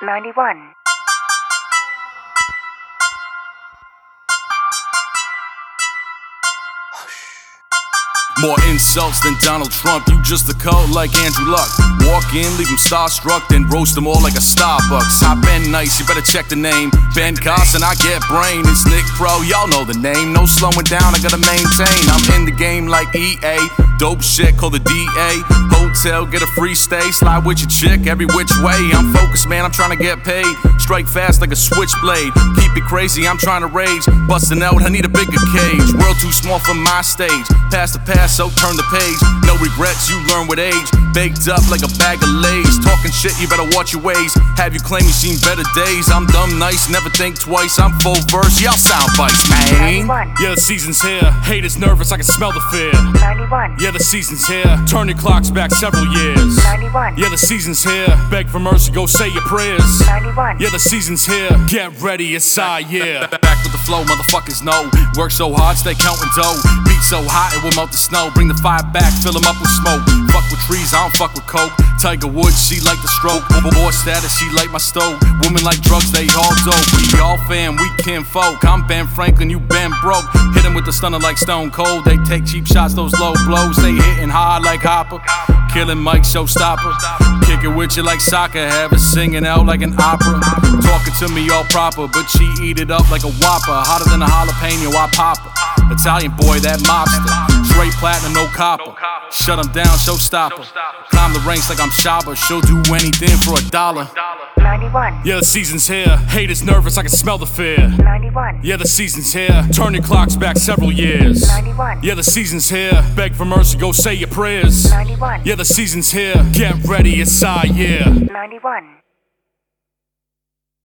91. More insults than Donald Trump, you just a cult like Andrew Luck. Walk in, leave him starstruck, then roast them all like a Starbucks. I've been nice, you better check the name. Ben Carson, I get brain. It's Nick Pro, y'all know the name. No slowing down, I gotta maintain. I'm in the game like EA. Dope shit, call the DA. Hotel, get a free stay. Slide with your chick every which way. I'm focused, man, I'm trying to get paid. Strike fast like a switchblade. Keep it crazy, I'm trying to rage. Busting out, I need a bigger cage. World too small for my stage. Pass the pass, so turn the page. No regrets, you learn with age. Baked up like a bag of Lay's. Talking shit, you better watch your ways. Have you claim you seen better days? I'm dumb nice, never think twice. I'm full verse, y'all sound bites, man. 91. Yeah, the season's here. Haters nervous, I can smell the fear. 91. Yeah, the season's here. Turn your clocks back several years. 91. Yeah, the season's here. Beg for mercy, go say your prayers. 91. Yeah, the season's here. Get ready, it's our year. Back with the flow, motherfuckers know. Work so hard, stay counting dough. So hot, it will melt the snow. Bring the fire back, fill 'em up with smoke. Fuck with trees, I don't fuck with coke. Tiger Woods, she like the stroke. Boy status, she like my stove. Women like drugs, they all dope. We all fam, we kinfolk. I'm Ben Franklin, you Ben broke. Hit 'em with the stunner like Stone Cold. They take cheap shots, those low blows. They hitting hard like Hopper. Killer Mike, showstopper. It with you like soccer, have it singing out like an opera. Talking to me all proper, but she eat it up like a whopper. Hotter than a jalapeno, I pop her. Italian boy, that mobster. Straight platinum, no copper. Shut him down, showstopper. Climb the ranks like I'm Shabba. She'll do anything for a dollar. 91. Yeah, the season's here. Haters nervous, I can smell the fear. 91. Yeah, the season's here. Turn your clocks back several years. 91. Yeah, the season's here. Beg for mercy, go say your prayers. 91. Yeah, the season's here. Get ready, it's our year. 91.